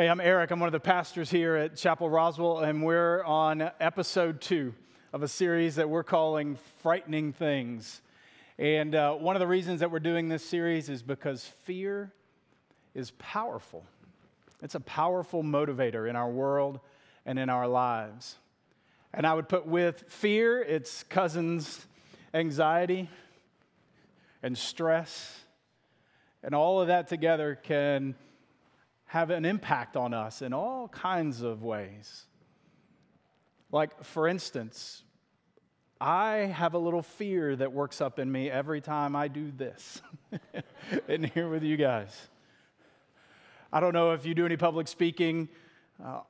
Hey, I'm Eric. I'm one of the pastors here at Chapel Roswell, and we're on episode two of a series that we're calling Frightening Things. And uh, one of the reasons that we're doing this series is because fear is powerful. It's a powerful motivator in our world and in our lives. And I would put with fear, its cousins, anxiety and stress. And all of that together can have an impact on us in all kinds of ways. Like, for instance, I have a little fear that works up in me every time I do this in here with you guys. I don't know if you do any public speaking uh,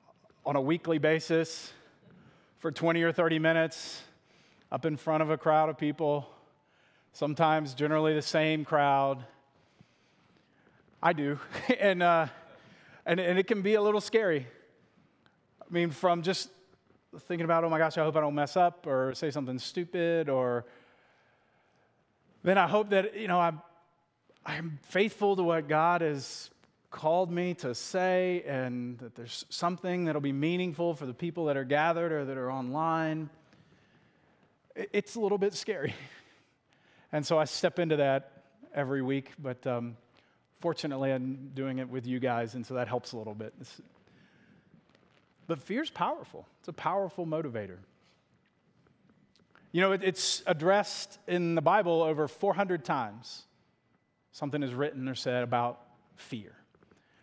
on a weekly basis for 20 or 30 minutes up in front of a crowd of people, sometimes generally the same crowd. I do. and, uh, and, and it can be a little scary. I mean, from just thinking about, oh my gosh, I hope I don't mess up or say something stupid, or then I hope that, you know, I'm, I'm faithful to what God has called me to say, and that there's something that'll be meaningful for the people that are gathered or that are online. It's a little bit scary. And so I step into that every week, but um, Fortunately, I'm doing it with you guys, and so that helps a little bit. It's, but fear's powerful, it's a powerful motivator. You know, it, it's addressed in the Bible over 400 times. Something is written or said about fear.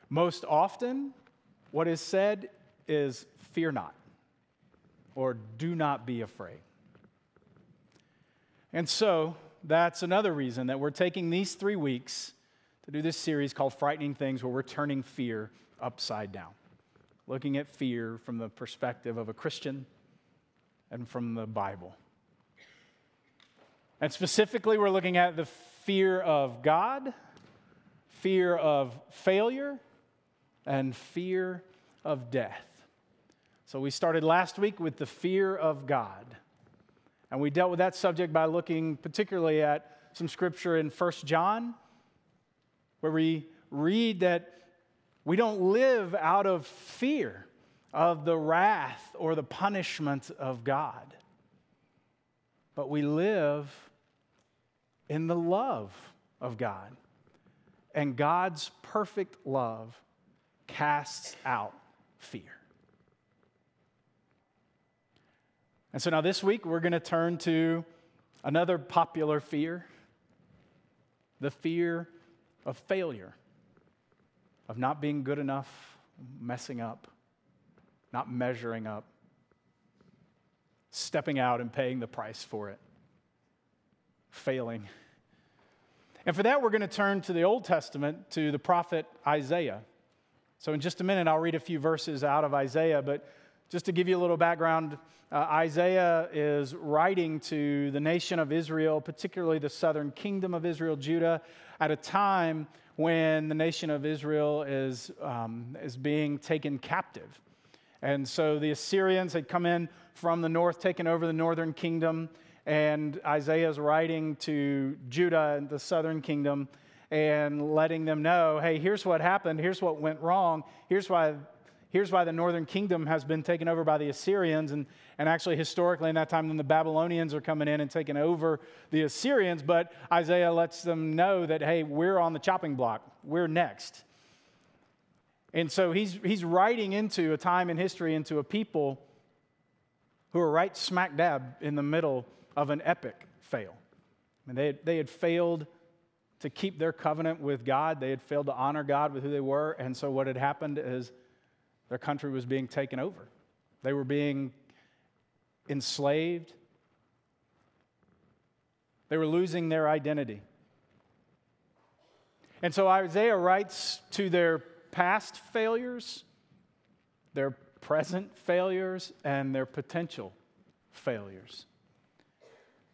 Most often, what is said is fear not or do not be afraid. And so, that's another reason that we're taking these three weeks to do this series called Frightening Things, where we're turning fear upside down, looking at fear from the perspective of a Christian and from the Bible. And specifically, we're looking at the fear of God, fear of failure, and fear of death. So, we started last week with the fear of God. And we dealt with that subject by looking particularly at some scripture in 1 John where we read that we don't live out of fear of the wrath or the punishment of God, but we live in the love of God. And God's perfect love casts out fear. And so now this week we're going to turn to another popular fear the fear of failure, of not being good enough, messing up, not measuring up, stepping out and paying the price for it, failing. And for that, we're going to turn to the Old Testament, to the prophet Isaiah. So, in just a minute, I'll read a few verses out of Isaiah, but just to give you a little background, uh, Isaiah is writing to the nation of Israel, particularly the southern kingdom of Israel, Judah, at a time when the nation of Israel is, um, is being taken captive. And so the Assyrians had come in from the north, taken over the northern kingdom, and Isaiah is writing to Judah and the southern kingdom and letting them know hey, here's what happened, here's what went wrong, here's why Here's why the northern kingdom has been taken over by the Assyrians. And, and actually, historically, in that time, then the Babylonians are coming in and taking over the Assyrians. But Isaiah lets them know that, hey, we're on the chopping block, we're next. And so he's, he's writing into a time in history, into a people who are right smack dab in the middle of an epic fail. I mean, they they had failed to keep their covenant with God, they had failed to honor God with who they were. And so what had happened is their country was being taken over, they were being enslaved, they were losing their identity. And so Isaiah writes to their past failures, their present failures, and their potential failures.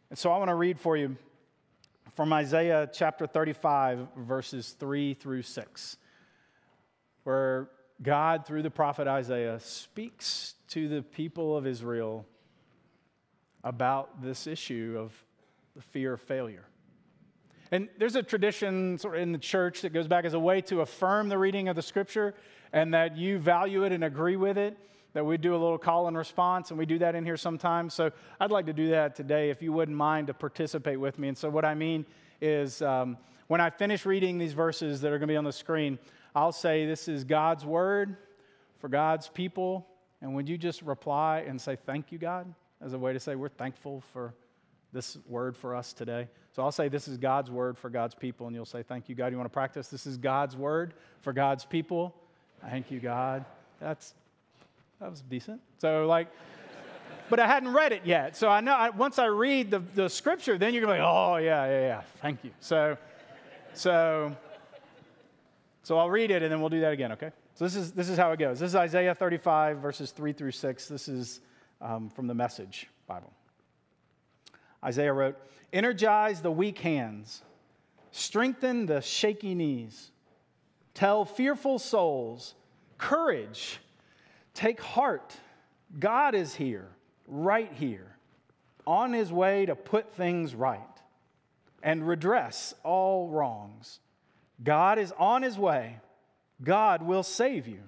And so I want to read for you from Isaiah chapter 35, verses 3 through 6, where God, through the prophet Isaiah, speaks to the people of Israel about this issue of the fear of failure. And there's a tradition sort of in the church that goes back as a way to affirm the reading of the scripture and that you value it and agree with it, that we do a little call and response, and we do that in here sometimes. So I'd like to do that today if you wouldn't mind to participate with me. And so what I mean is um, when I finish reading these verses that are going to be on the screen, I'll say, This is God's word for God's people. And would you just reply and say, Thank you, God, as a way to say, We're thankful for this word for us today. So I'll say, This is God's word for God's people. And you'll say, Thank you, God. You want to practice? This is God's word for God's people. Thank you, God. That's, that was decent. So, like, but I hadn't read it yet. So I know I, once I read the, the scripture, then you're going to be like, oh, yeah, yeah, yeah. Thank you. So, so, so I'll read it and then we'll do that again, okay? So this is, this is how it goes. This is Isaiah 35, verses 3 through 6. This is um, from the Message Bible. Isaiah wrote, Energize the weak hands, strengthen the shaky knees. Tell fearful souls, courage, take heart. God is here, right here, on his way to put things right and redress all wrongs. God is on his way. God will save you.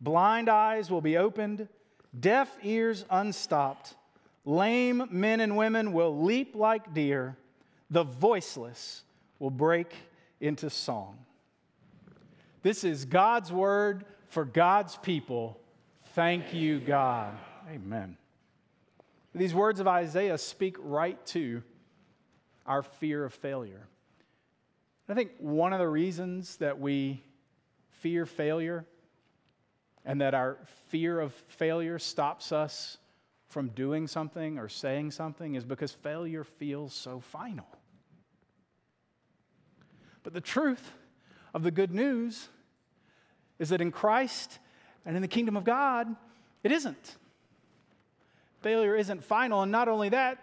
Blind eyes will be opened, deaf ears unstopped Lame men and women will leap like deer, the voiceless will break into song. This is God's word for God's people. Thank you, God. Amen. These words of Isaiah speak right to our fear of failure. I think one of the reasons that we fear failure and that our fear of failure stops us from doing something or saying something is because failure feels so final. But the truth of the good news is that in Christ and in the kingdom of God, it isn't. Failure isn't final, and not only that,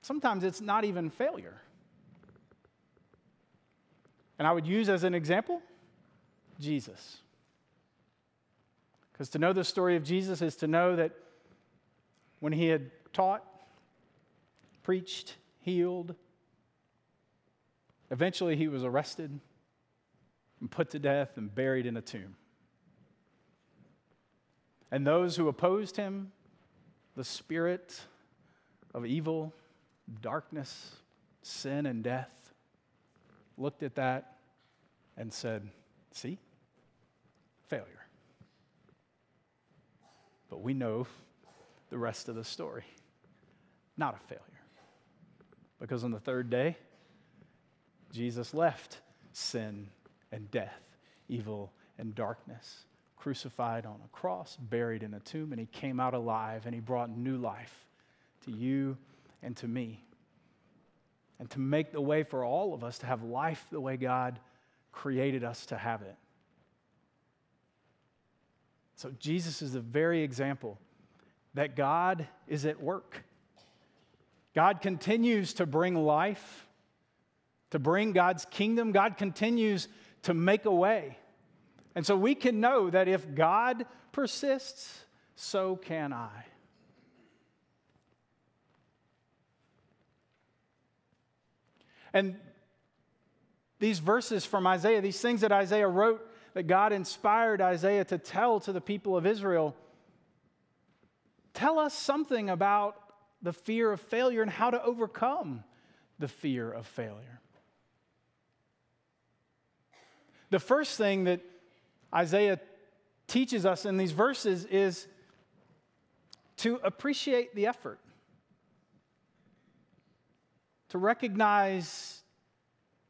sometimes it's not even failure. And I would use as an example Jesus. Because to know the story of Jesus is to know that when he had taught, preached, healed. Eventually, he was arrested and put to death and buried in a tomb. And those who opposed him, the spirit of evil, darkness, sin, and death, looked at that and said, See, failure. But we know the rest of the story. Not a failure. Because on the third day, Jesus left sin and death, evil and darkness, crucified on a cross, buried in a tomb, and he came out alive and he brought new life to you and to me. And to make the way for all of us to have life the way God created us to have it. So, Jesus is the very example that God is at work. God continues to bring life, to bring God's kingdom. God continues to make a way. And so we can know that if God persists, so can I. And these verses from Isaiah, these things that Isaiah wrote, that God inspired Isaiah to tell to the people of Israel, tell us something about the fear of failure and how to overcome the fear of failure. The first thing that Isaiah teaches us in these verses is to appreciate the effort, to recognize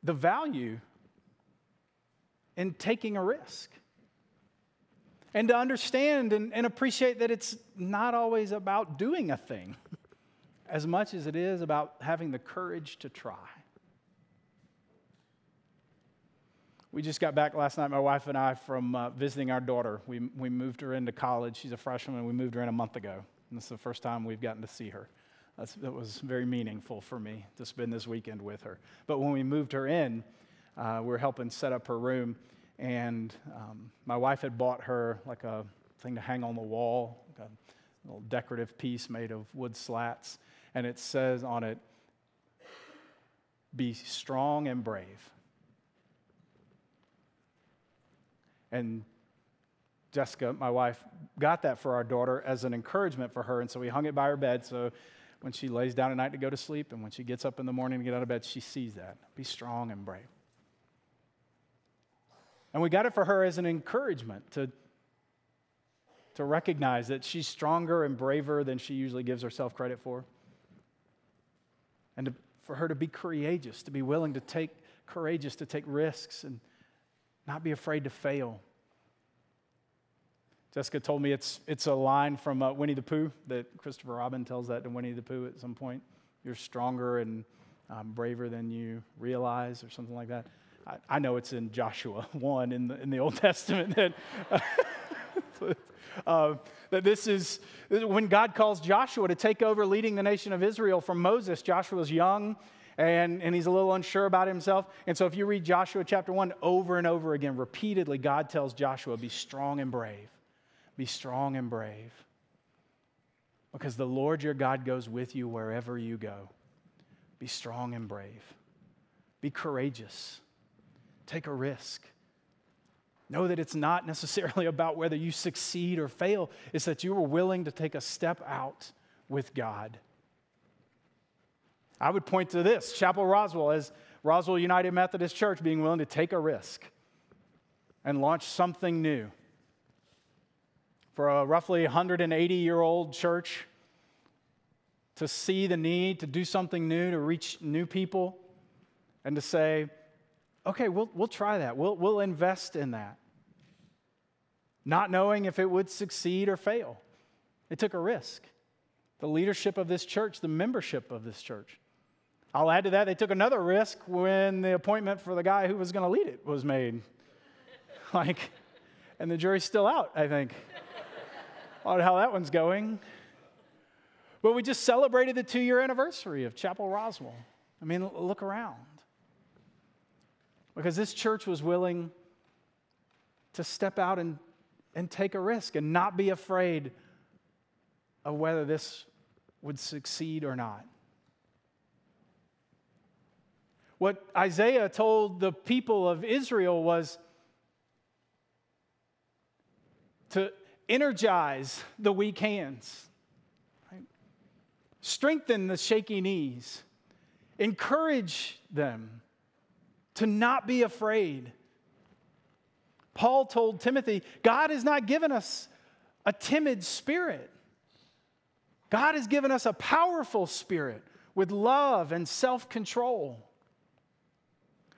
the value in taking a risk and to understand and, and appreciate that it's not always about doing a thing as much as it is about having the courage to try. We just got back last night, my wife and I, from uh, visiting our daughter. We, we moved her into college. She's a freshman, we moved her in a month ago. And this is the first time we've gotten to see her. That's, that was very meaningful for me to spend this weekend with her. But when we moved her in, uh, we were helping set up her room, and um, my wife had bought her like a thing to hang on the wall, like a little decorative piece made of wood slats, and it says on it, be strong and brave. And Jessica, my wife, got that for our daughter as an encouragement for her. And so we hung it by her bed. So when she lays down at night to go to sleep and when she gets up in the morning to get out of bed, she sees that. Be strong and brave. And we got it for her as an encouragement to, to recognize that she's stronger and braver than she usually gives herself credit for. And to, for her to be courageous, to be willing to take, courageous to take risks and not be afraid to fail. Jessica told me it's, it's a line from uh, Winnie the Pooh that Christopher Robin tells that to Winnie the Pooh at some point. You're stronger and um, braver than you realize, or something like that. I, I, know it's in Joshua 1 in the, in the Old Testament that, uh, that this is when God calls Joshua to take over leading the nation of Israel from Moses. Joshua's young and, and he's a little unsure about himself. And so if you read Joshua chapter 1 over and over again, repeatedly, God tells Joshua, Be strong and brave. Be strong and brave. Because the Lord your God goes with you wherever you go. Be strong and brave. Be courageous. Take a risk. Know that it's not necessarily about whether you succeed or fail, it's that you are willing to take a step out with God. I would point to this Chapel Roswell as Roswell United Methodist Church being willing to take a risk and launch something new. For a roughly 180 year old church to see the need to do something new, to reach new people, and to say, okay, we'll, we'll try that. We'll, we'll invest in that. Not knowing if it would succeed or fail. It took a risk. The leadership of this church, the membership of this church. I'll add to that, they took another risk when the appointment for the guy who was going to lead it was made. like, and the jury's still out, I think, on how that one's going. But we just celebrated the two year anniversary of Chapel Roswell. I mean, look around. Because this church was willing to step out and, and take a risk and not be afraid of whether this would succeed or not. What Isaiah told the people of Israel was to energize the weak hands, right? strengthen the shaky knees, encourage them to not be afraid. Paul told Timothy, God has not given us a timid spirit. God has given us a powerful spirit with love and self control.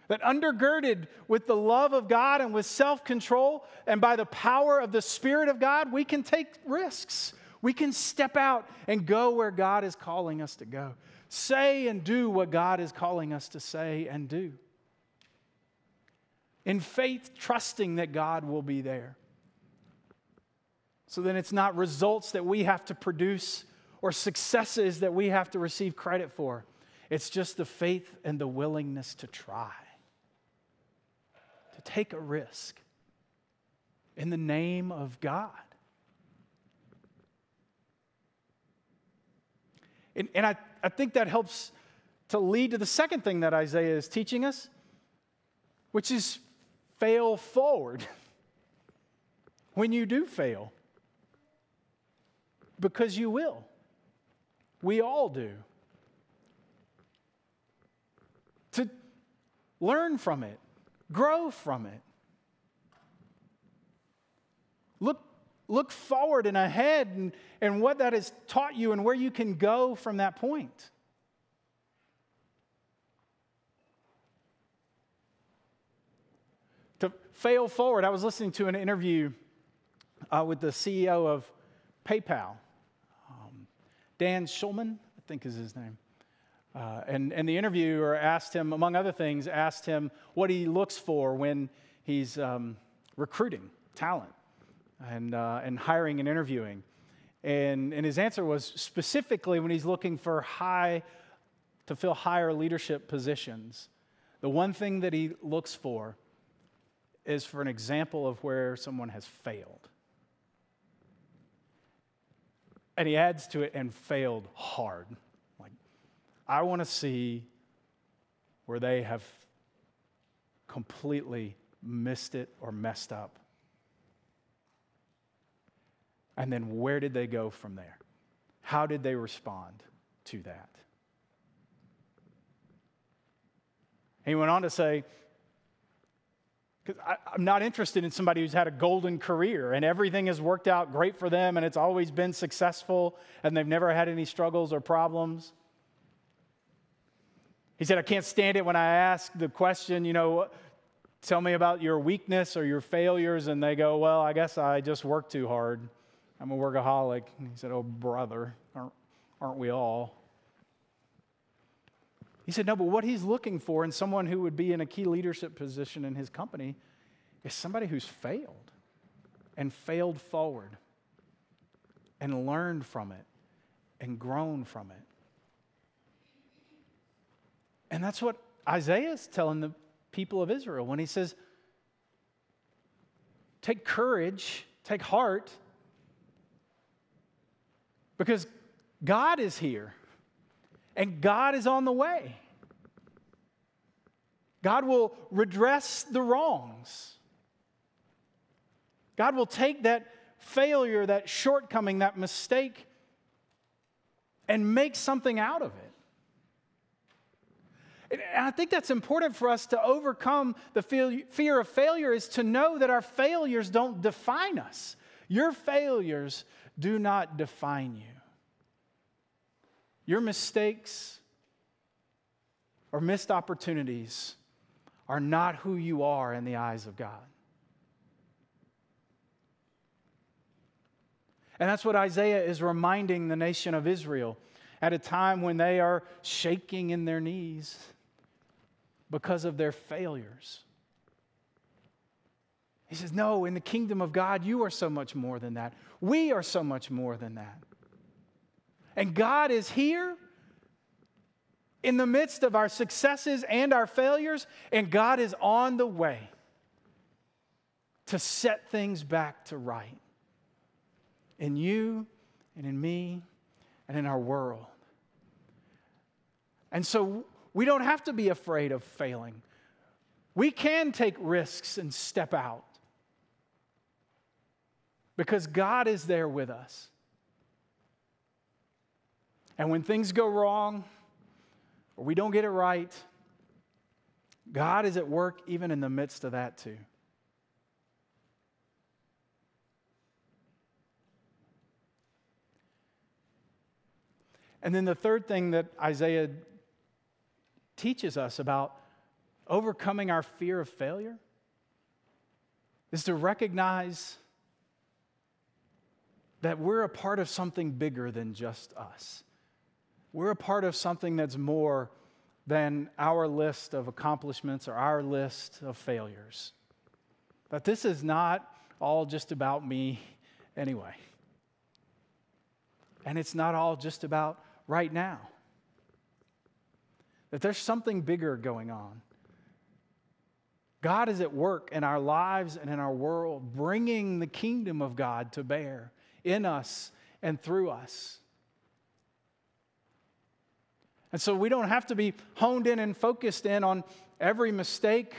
That undergirded with the love of God and with self control and by the power of the Spirit of God, we can take risks. We can step out and go where God is calling us to go. Say and do what God is calling us to say and do. In faith, trusting that God will be there. So then it's not results that we have to produce or successes that we have to receive credit for. It's just the faith and the willingness to try take a risk in the name of God. And, and I, I think that helps to lead to the second thing that Isaiah is teaching us, which is fail forward when you do fail. Because you will. We all do. To learn from it Grow from it. Look, look forward and ahead and, and what that has taught you and where you can go from that point. To fail forward, I was listening to an interview uh, with the CEO of PayPal, um, Dan Schulman, I think is his name. Uh, and, and the interviewer asked him, among other things, asked him what he looks for when he's um, recruiting talent and, uh, and hiring and interviewing. And, and his answer was specifically when he's looking for high, to fill higher leadership positions, the one thing that he looks for is for an example of where someone has failed. And he adds to it, and failed hard. I want to see where they have completely missed it or messed up. And then where did they go from there? How did they respond to that? he went on to say, because I'm not interested in somebody who's had a golden career and everything has worked out great for them and it's always been successful and they've never had any struggles or problems. He said, I can't stand it when I ask the question, you know, tell me about your weakness or your failures, and they go, Well, I guess I just work too hard. I'm a workaholic. And he said, Oh, brother, aren't, aren't we all? He said, No, but what he's looking for in someone who would be in a key leadership position in his company is somebody who's failed and failed forward and learned from it and grown from it. And that's what Isaiah is telling the people of Israel when he says, Take courage, take heart, because God is here and God is on the way. God will redress the wrongs. God will take that failure, that shortcoming, that mistake, and make something out of it. And I think that's important for us to overcome the fear of failure is to know that our failures don't define us. Your failures do not define you. Your mistakes or missed opportunities are not who you are in the eyes of God. And that's what Isaiah is reminding the nation of Israel at a time when they are shaking in their knees because of their failures. He says, No, in the kingdom of God, you are so much more than that. We are so much more than that. And God is here in the midst of our successes and our failures, and God is on the way to set things back to right in you and in me and in our world. And so we don't have to be afraid of failing. We can take risks and step out because God is there with us. And when things go wrong or we don't get it right, God is at work even in the midst of that, too. And then the third thing that Isaiah teaches us about overcoming our fear of failure is to recognize that we're a part of something bigger than just us. We're a part of something that's more than our list of accomplishments or our list of failures. That this is not all just about me anyway. And it's not all just about right now that there's something bigger going on. God is at work in our lives and in our world, bringing the kingdom of God to bear in us and through us. And so we don't have to be honed in and focused in on every mistake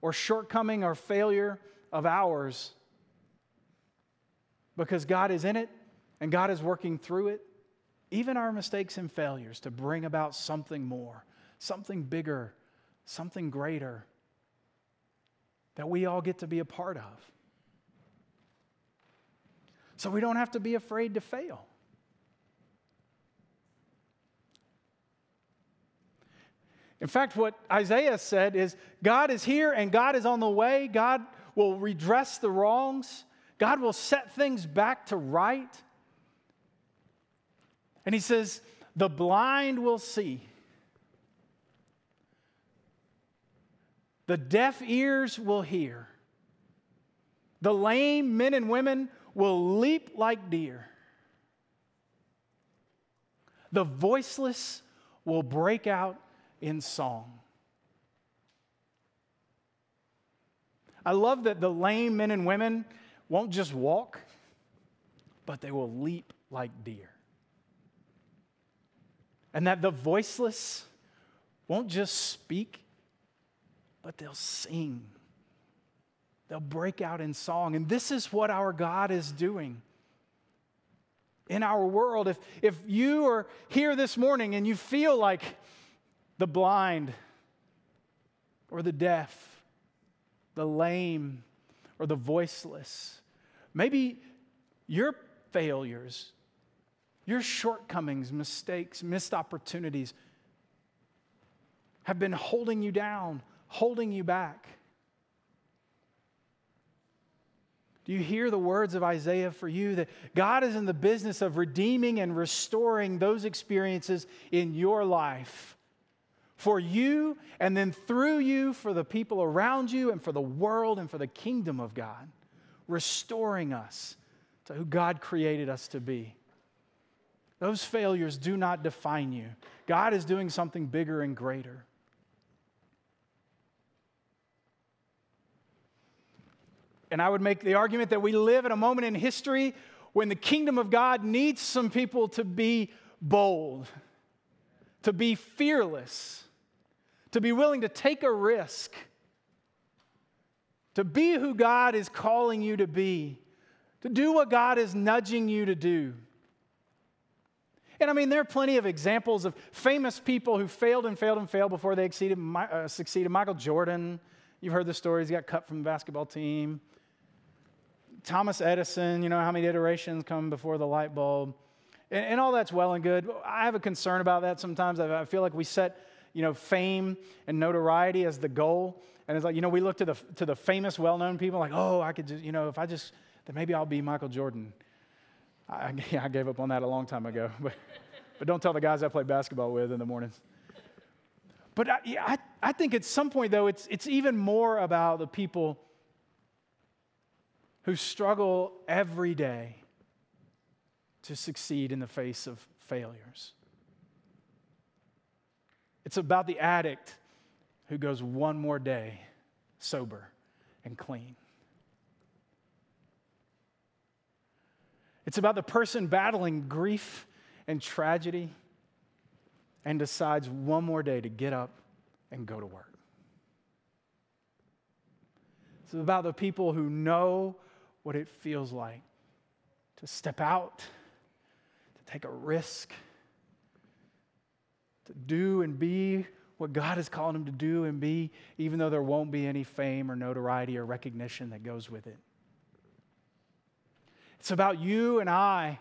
or shortcoming or failure of ours because God is in it and God is working through it even our mistakes and failures, to bring about something more, something bigger, something greater that we all get to be a part of. So we don't have to be afraid to fail. In fact, what Isaiah said is God is here and God is on the way. God will redress the wrongs, God will set things back to right. And he says, The blind will see, the deaf ears will hear, the lame men and women will leap like deer, the voiceless will break out in song. I love that the lame men and women won't just walk, but they will leap like deer and that the voiceless won't just speak, but they'll sing. They'll break out in song. And this is what our God is doing in our world. If, if you are here this morning and you feel like the blind or the deaf, the lame or the voiceless, maybe your failures, your shortcomings, mistakes, missed opportunities have been holding you down, holding you back. Do you hear the words of Isaiah for you that God is in the business of redeeming and restoring those experiences in your life for you and then through you for the people around you and for the world and for the kingdom of God, restoring us to who God created us to be? Those failures do not define you. God is doing something bigger and greater. And I would make the argument that we live at a moment in history when the kingdom of God needs some people to be bold, to be fearless, to be willing to take a risk, to be who God is calling you to be, to do what God is nudging you to do. And I mean, there are plenty of examples of famous people who failed and failed and failed before they exceeded, uh, succeeded. Michael Jordan, you've heard the stories, he got cut from the basketball team. Thomas Edison, you know, how many iterations come before the light bulb? And, and all that's well and good. I have a concern about that sometimes. I feel like we set, you know, fame and notoriety as the goal. And it's like, you know, we look to the, to the famous, well known people, like, oh, I could just, you know, if I just, then maybe I'll be Michael Jordan. I, I gave up on that a long time ago. But, but don't tell the guys I play basketball with in the mornings. But I, I, I think at some point, though, it's, it's even more about the people who struggle every day to succeed in the face of failures. It's about the addict who goes one more day sober and clean. It's about the person battling grief and tragedy and decides one more day to get up and go to work. It's about the people who know what it feels like to step out, to take a risk, to do and be what God has called them to do and be, even though there won't be any fame or notoriety or recognition that goes with it. It's about you and I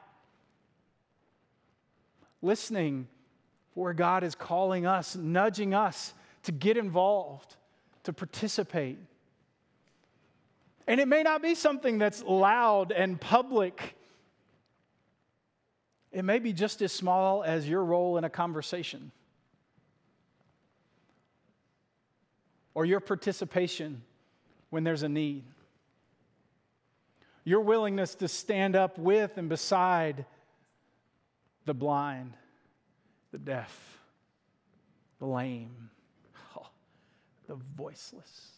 listening for where God is calling us, nudging us to get involved, to participate. And it may not be something that's loud and public. It may be just as small as your role in a conversation or your participation when there's a need. Your willingness to stand up with and beside the blind, the deaf, the lame, oh, the voiceless.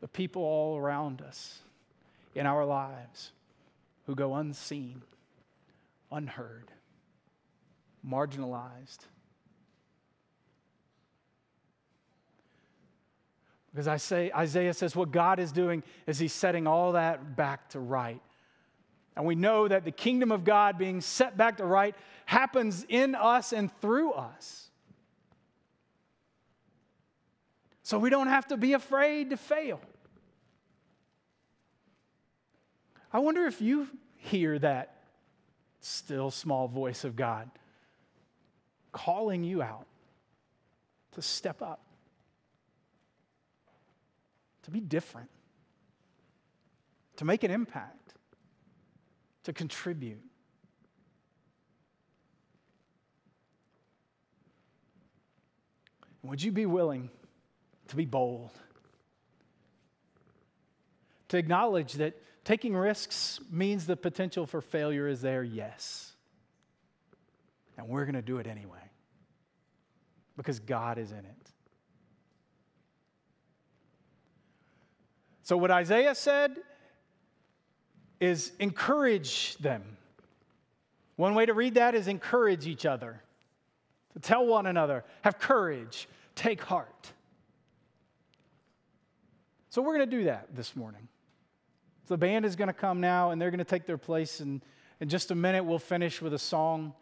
The people all around us in our lives who go unseen, unheard, marginalized. Because I say, Isaiah says what God is doing is he's setting all that back to right. And we know that the kingdom of God being set back to right happens in us and through us. So we don't have to be afraid to fail. I wonder if you hear that still small voice of God calling you out to step up, to be different, to make an impact to contribute. Would you be willing to be bold? To acknowledge that taking risks means the potential for failure is there, yes. And we're going to do it anyway because God is in it. So, what Isaiah said is encourage them. One way to read that is encourage each other, to tell one another, have courage, take heart. So we're going to do that this morning. The band is going to come now and they're going to take their place. And in just a minute, we'll finish with a song.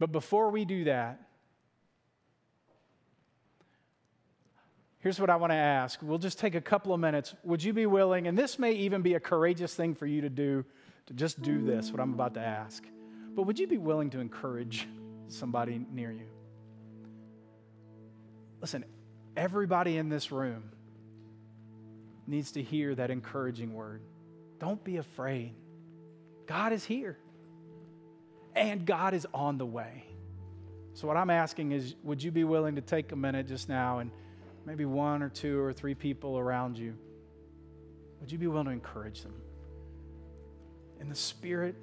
But before we do that, here's what I want to ask. We'll just take a couple of minutes. Would you be willing, and this may even be a courageous thing for you to do, to just do this, what I'm about to ask. But would you be willing to encourage somebody near you? Listen, everybody in this room needs to hear that encouraging word. Don't be afraid. God is here, and God is on the way. So, what I'm asking is would you be willing to take a minute just now and maybe one or two or three people around you? Would you be willing to encourage them? In the spirit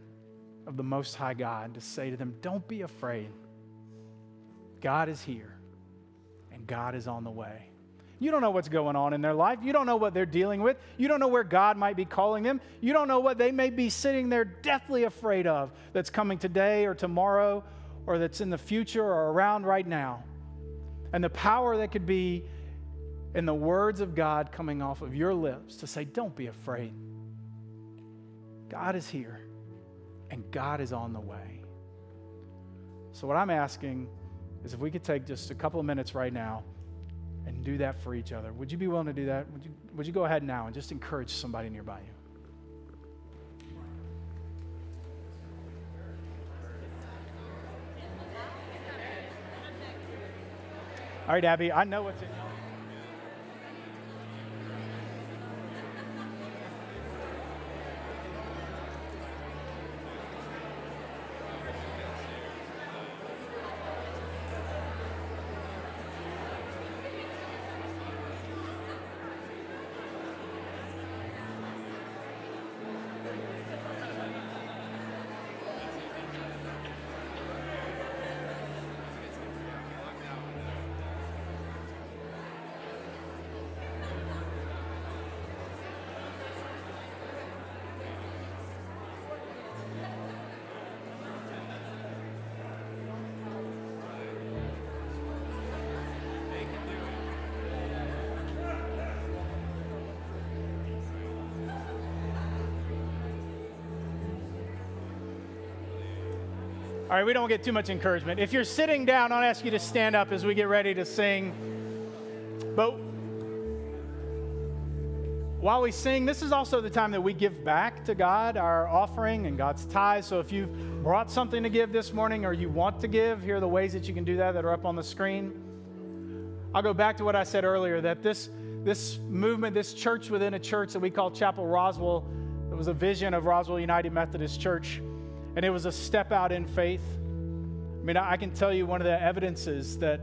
of the Most High God, to say to them, Don't be afraid. God is here, and God is on the way. You don't know what's going on in their life. You don't know what they're dealing with. You don't know where God might be calling them. You don't know what they may be sitting there deathly afraid of that's coming today or tomorrow or that's in the future or around right now. And the power that could be in the words of God coming off of your lips to say, Don't be afraid. God is here and God is on the way. So, what I'm asking is if we could take just a couple of minutes right now and do that for each other. Would you be willing to do that? Would you, would you go ahead now and just encourage somebody nearby you? All right, Abby, I know what's in your All right, we don't get too much encouragement. If you're sitting down, I'll ask you to stand up as we get ready to sing. But while we sing, this is also the time that we give back to God our offering and God's tithe. So if you've brought something to give this morning or you want to give, here are the ways that you can do that that are up on the screen. I'll go back to what I said earlier that this, this movement, this church within a church that we call Chapel Roswell, it was a vision of Roswell United Methodist Church and it was a step out in faith. I mean, I can tell you one of the evidences that,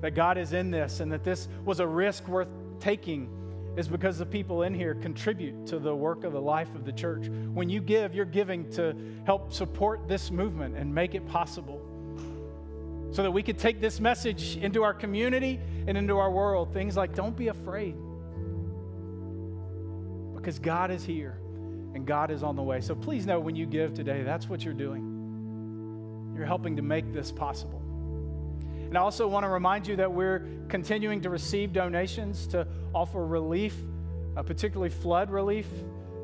that God is in this and that this was a risk worth taking is because the people in here contribute to the work of the life of the church. When you give, you're giving to help support this movement and make it possible so that we could take this message into our community and into our world. Things like don't be afraid because God is here and God is on the way. So please know when you give today, that's what you're doing. You're helping to make this possible. And I also want to remind you that we're continuing to receive donations to offer relief, uh, particularly flood relief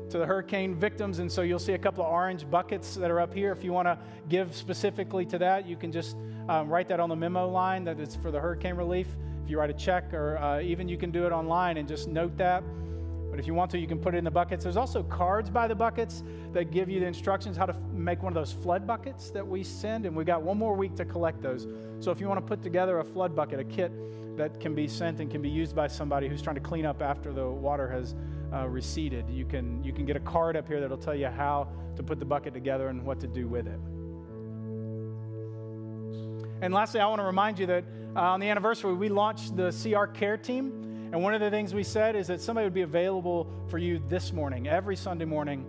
to the hurricane victims. And so you'll see a couple of orange buckets that are up here. If you want to give specifically to that, you can just um, write that on the memo line that it's for the hurricane relief. If you write a check, or uh, even you can do it online and just note that. But if you want to, you can put it in the buckets. There's also cards by the buckets that give you the instructions how to make one of those flood buckets that we send. And we've got one more week to collect those. So if you want to put together a flood bucket, a kit that can be sent and can be used by somebody who's trying to clean up after the water has uh, receded, you can, you can get a card up here that'll tell you how to put the bucket together and what to do with it. And lastly, I want to remind you that uh, on the anniversary, we launched the CR Care Team. And one of the things we said is that somebody would be available for you this morning, every Sunday morning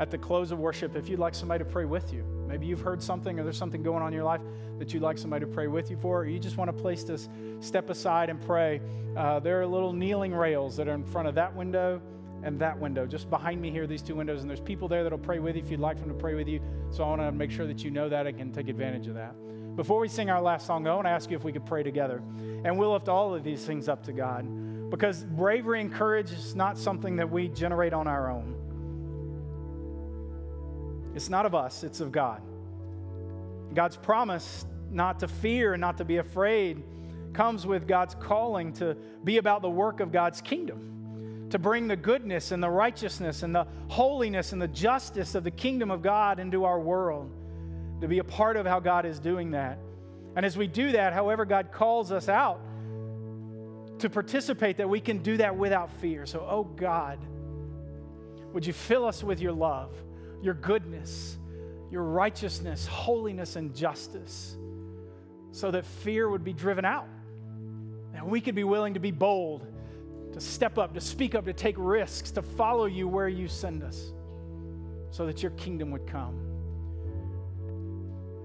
at the close of worship, if you'd like somebody to pray with you. Maybe you've heard something or there's something going on in your life that you'd like somebody to pray with you for, or you just want a place to step aside and pray. Uh, there are little kneeling rails that are in front of that window and that window. Just behind me here, these two windows, and there's people there that'll pray with you if you'd like them to pray with you. So I want to make sure that you know that and can take advantage of that. Before we sing our last song, I want to ask you if we could pray together. And we'll lift all of these things up to God. Because bravery and courage is not something that we generate on our own. It's not of us, it's of God. God's promise not to fear and not to be afraid comes with God's calling to be about the work of God's kingdom, to bring the goodness and the righteousness and the holiness and the justice of the kingdom of God into our world, to be a part of how God is doing that. And as we do that, however God calls us out to participate, that we can do that without fear. So, oh God, would you fill us with your love, your goodness, your righteousness, holiness, and justice, so that fear would be driven out. And we could be willing to be bold, to step up, to speak up, to take risks, to follow you where you send us, so that your kingdom would come.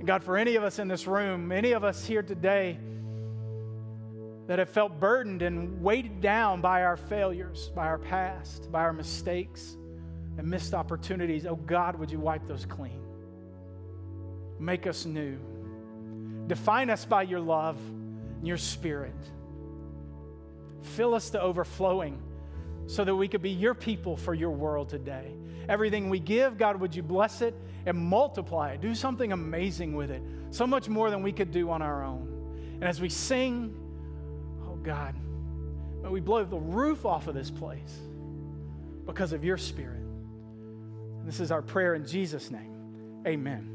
God, for any of us in this room, any of us here today that have felt burdened and weighted down by our failures, by our past, by our mistakes and missed opportunities, oh God, would you wipe those clean? Make us new. Define us by your love and your spirit. Fill us to overflowing so that we could be your people for your world today. Everything we give, God, would you bless it and multiply it? Do something amazing with it, so much more than we could do on our own. And as we sing, oh God, may we blow the roof off of this place because of your spirit. And this is our prayer in Jesus' name. Amen.